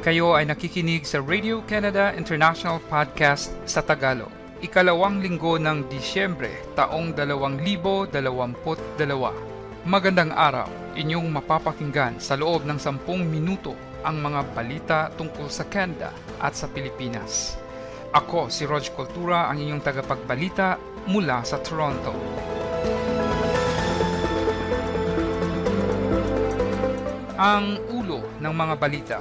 Kayo ay nakikinig sa Radio Canada International Podcast sa Tagalog. Ikalawang linggo ng Disyembre, taong 2022. Magandang araw. Inyong mapapakinggan sa loob ng 10 minuto ang mga balita tungkol sa Canada at sa Pilipinas. Ako si Rog Cultura, ang inyong tagapagbalita mula sa Toronto. Ang ulo ng mga balita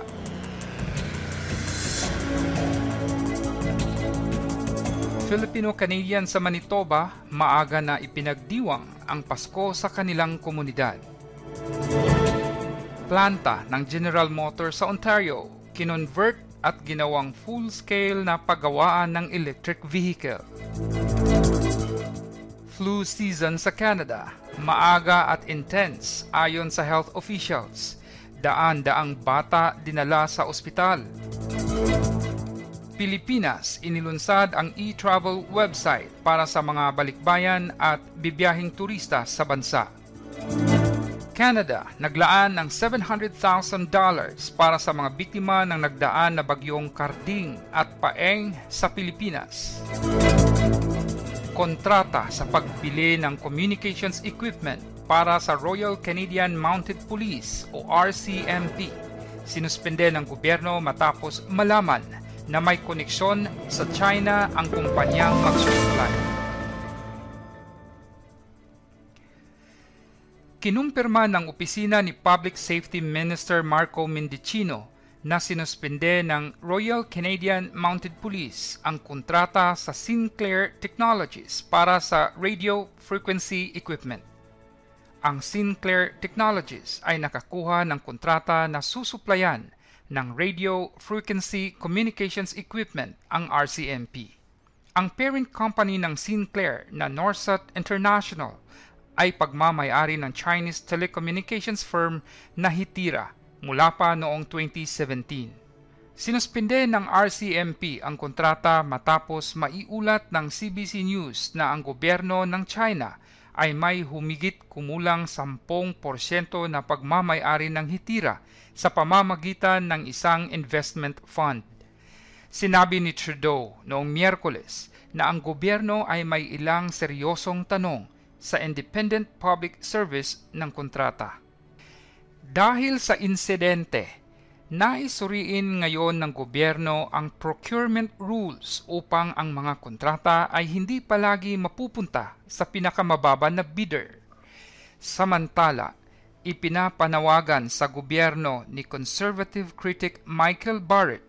Filipino-Canadian sa Manitoba maaga na ipinagdiwang ang Pasko sa kanilang komunidad. Planta ng General Motors sa Ontario kinonvert at ginawang full-scale na paggawaan ng electric vehicle. Flu season sa Canada, maaga at intense ayon sa health officials. Daan-daang bata dinala sa ospital. Pilipinas, inilunsad ang e-travel website para sa mga balikbayan at bibiyahing turista sa bansa. Canada, naglaan ng $700,000 para sa mga biktima ng nagdaan na bagyong Karding at Paeng sa Pilipinas. Kontrata sa pagbili ng communications equipment para sa Royal Canadian Mounted Police o RCMP. Sinuspende ng gobyerno matapos malaman na may koneksyon sa China ang kumpanyang mag-supply. Kinumpirma ng opisina ni Public Safety Minister Marco Mendicino na sinuspende ng Royal Canadian Mounted Police ang kontrata sa Sinclair Technologies para sa radio frequency equipment. Ang Sinclair Technologies ay nakakuha ng kontrata na susuplayan ng Radio Frequency Communications Equipment ang RCMP. Ang parent company ng Sinclair na Norsat International ay pagmamayari ng Chinese telecommunications firm na Hitira mula pa noong 2017. Sinuspinde ng RCMP ang kontrata matapos maiulat ng CBC News na ang gobyerno ng China ay may humigit kumulang 10% na pagmamayari ng Hitira sa pamamagitan ng isang investment fund. Sinabi ni Trudeau noong Miyerkules na ang gobyerno ay may ilang seryosong tanong sa independent public service ng kontrata. Dahil sa insidente, naisuriin ngayon ng gobyerno ang procurement rules upang ang mga kontrata ay hindi palagi mapupunta sa pinakamababa na bidder. Samantala, ipinapanawagan sa gobyerno ni conservative critic Michael Barrett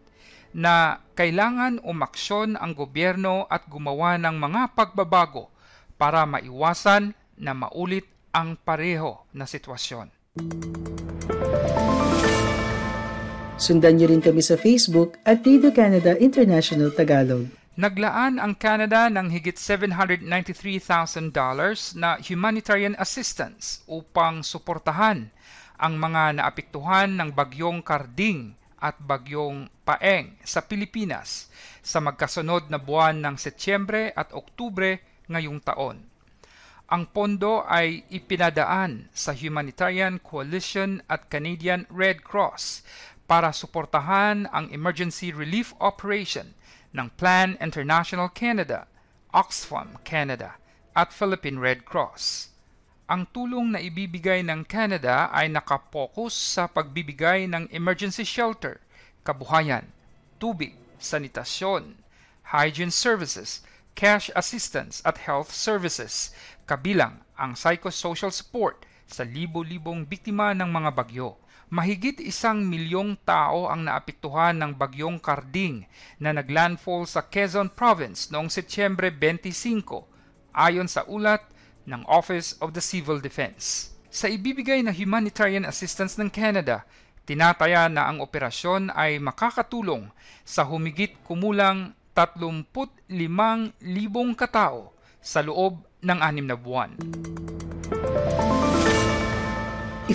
na kailangan umaksyon ang gobyerno at gumawa ng mga pagbabago para maiwasan na maulit ang pareho na sitwasyon. Sundan niyo rin kami sa Facebook at Radio Canada International Tagalog. Naglaan ang Canada ng higit $793,000 na humanitarian assistance upang suportahan ang mga naapektuhan ng bagyong Karding at bagyong Paeng sa Pilipinas sa magkasunod na buwan ng Setyembre at Oktubre ngayong taon. Ang pondo ay ipinadaan sa Humanitarian Coalition at Canadian Red Cross para suportahan ang emergency relief operation ng Plan International Canada, Oxfam Canada at Philippine Red Cross. Ang tulong na ibibigay ng Canada ay nakapokus sa pagbibigay ng emergency shelter, kabuhayan, tubig, sanitasyon, hygiene services, cash assistance at health services, kabilang ang psychosocial support sa libo-libong biktima ng mga bagyo mahigit isang milyong tao ang naapektuhan ng bagyong Karding na naglandfall sa Quezon Province noong Setyembre 25 ayon sa ulat ng Office of the Civil Defense. Sa ibibigay na humanitarian assistance ng Canada, tinataya na ang operasyon ay makakatulong sa humigit kumulang 35,000 katao sa loob ng anim na buwan.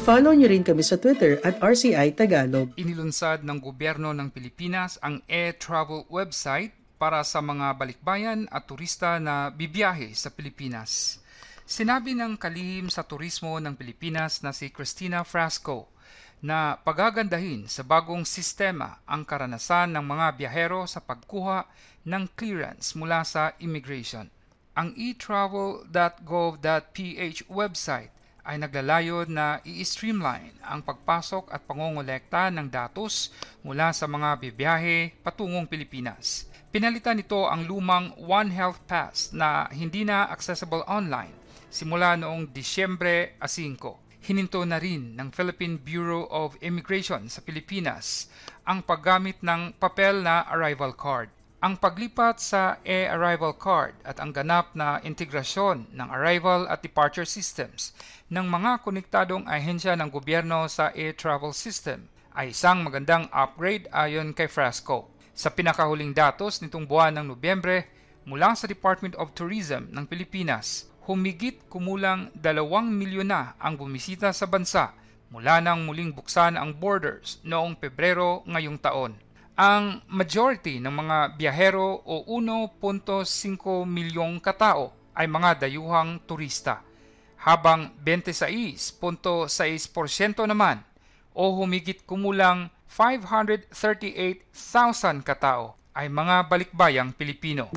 I-follow niyo rin kami sa Twitter at RCI Tagalog. Inilunsad ng gobyerno ng Pilipinas ang e-travel website para sa mga balikbayan at turista na bibiyahe sa Pilipinas. Sinabi ng kalihim sa turismo ng Pilipinas na si Christina Frasco na pagagandahin sa bagong sistema ang karanasan ng mga biyahero sa pagkuha ng clearance mula sa immigration. Ang etravel.gov.ph website ay naglalayod na i-streamline ang pagpasok at pangongolekta ng datos mula sa mga bibiyahe patungong Pilipinas. Pinalitan nito ang lumang One Health Pass na hindi na accessible online simula noong Disyembre 5. Hininto na rin ng Philippine Bureau of Immigration sa Pilipinas ang paggamit ng papel na arrival card. Ang paglipat sa e-arrival card at ang ganap na integrasyon ng arrival at departure systems ng mga konektadong ahensya ng gobyerno sa e-travel system ay isang magandang upgrade ayon kay Frasco. Sa pinakahuling datos nitong buwan ng Nobyembre mula sa Department of Tourism ng Pilipinas, humigit kumulang 2 milyon na ang bumisita sa bansa mula nang muling buksan ang borders noong Pebrero ngayong taon ang majority ng mga biyahero o 1.5 milyong katao ay mga dayuhang turista, habang 26.6% naman o humigit kumulang 538,000 katao ay mga balikbayang Pilipino.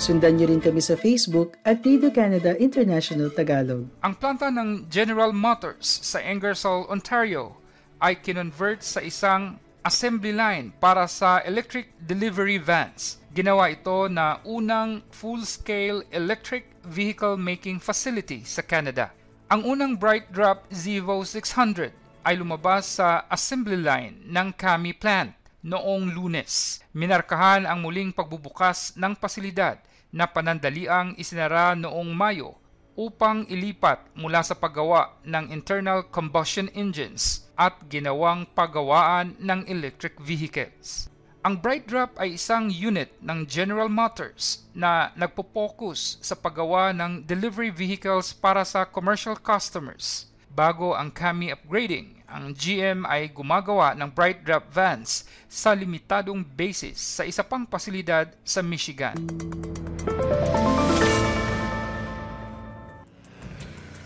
Sundan niyo rin kami sa Facebook at Radio Canada International Tagalog. Ang planta ng General Motors sa Ingersoll, Ontario ay kinonvert sa isang assembly line para sa electric delivery vans. Ginawa ito na unang full-scale electric vehicle making facility sa Canada. Ang unang Bright Drop Zevo 600 ay lumabas sa assembly line ng Kami plant noong lunes. Minarkahan ang muling pagbubukas ng pasilidad na panandaliang isinara noong Mayo upang ilipat mula sa paggawa ng internal combustion engines at ginawang paggawaan ng electric vehicles. Ang Bright Drop ay isang unit ng General Motors na nagpo-focus sa paggawa ng delivery vehicles para sa commercial customers. Bago ang Kami upgrading, ang GM ay gumagawa ng Bright Drop vans sa limitadong basis sa isa pang pasilidad sa Michigan.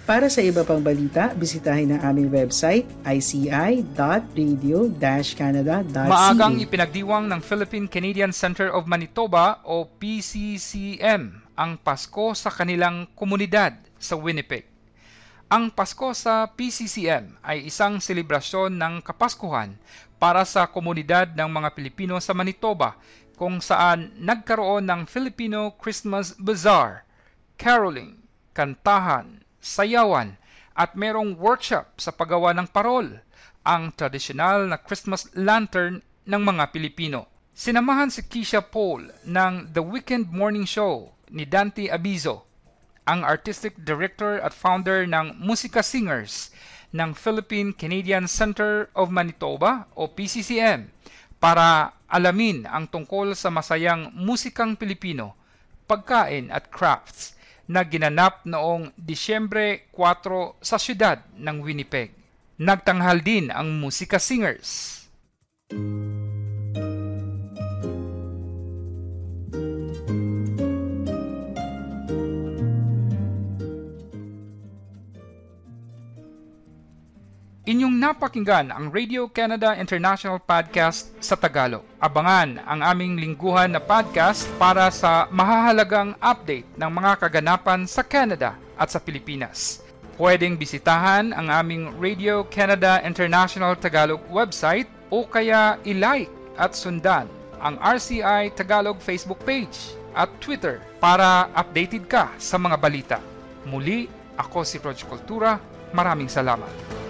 Para sa iba pang balita, bisitahin ang aming website ici.radio-canada.ca. Maagang ipinagdiwang ng Philippine Canadian Center of Manitoba o PCCM ang Pasko sa kanilang komunidad sa Winnipeg. Ang Pasko sa PCCM ay isang selebrasyon ng Kapaskuhan para sa komunidad ng mga Pilipino sa Manitoba kung saan nagkaroon ng Filipino Christmas Bazaar, caroling, kantahan, sayawan at merong workshop sa paggawa ng parol, ang tradisyonal na Christmas lantern ng mga Pilipino. Sinamahan si Keisha Paul ng The Weekend Morning Show ni Dante Abizo, ang artistic director at founder ng Musika Singers ng Philippine Canadian Center of Manitoba o PCCM para alamin ang tungkol sa masayang musikang Pilipino, pagkain at crafts na ginanap noong Disyembre 4 sa siyudad ng Winnipeg. Nagtanghal din ang Musika Singers. Inyong napakinggan ang Radio Canada International Podcast sa Tagalog. Abangan ang aming lingguhan na podcast para sa mahahalagang update ng mga kaganapan sa Canada at sa Pilipinas. Pwedeng bisitahan ang aming Radio Canada International Tagalog website o kaya i-like at sundan ang RCI Tagalog Facebook page at Twitter para updated ka sa mga balita. Muli, ako si Roger Cultura. Maraming salamat.